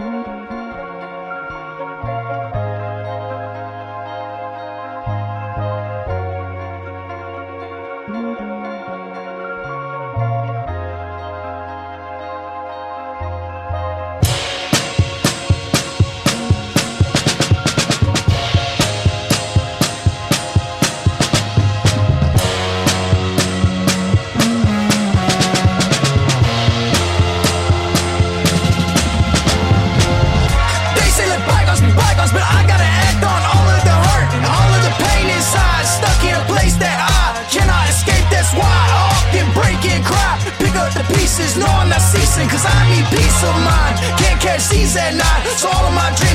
They bygones, but I gotta act on all of the hurt and all of the pain inside. Stuck in a place that I cannot escape, that's why I often break and cry. Pick up the pieces, no, I'm not ceasing, cause I need peace of mind. Can't catch these at night, so all of my dreams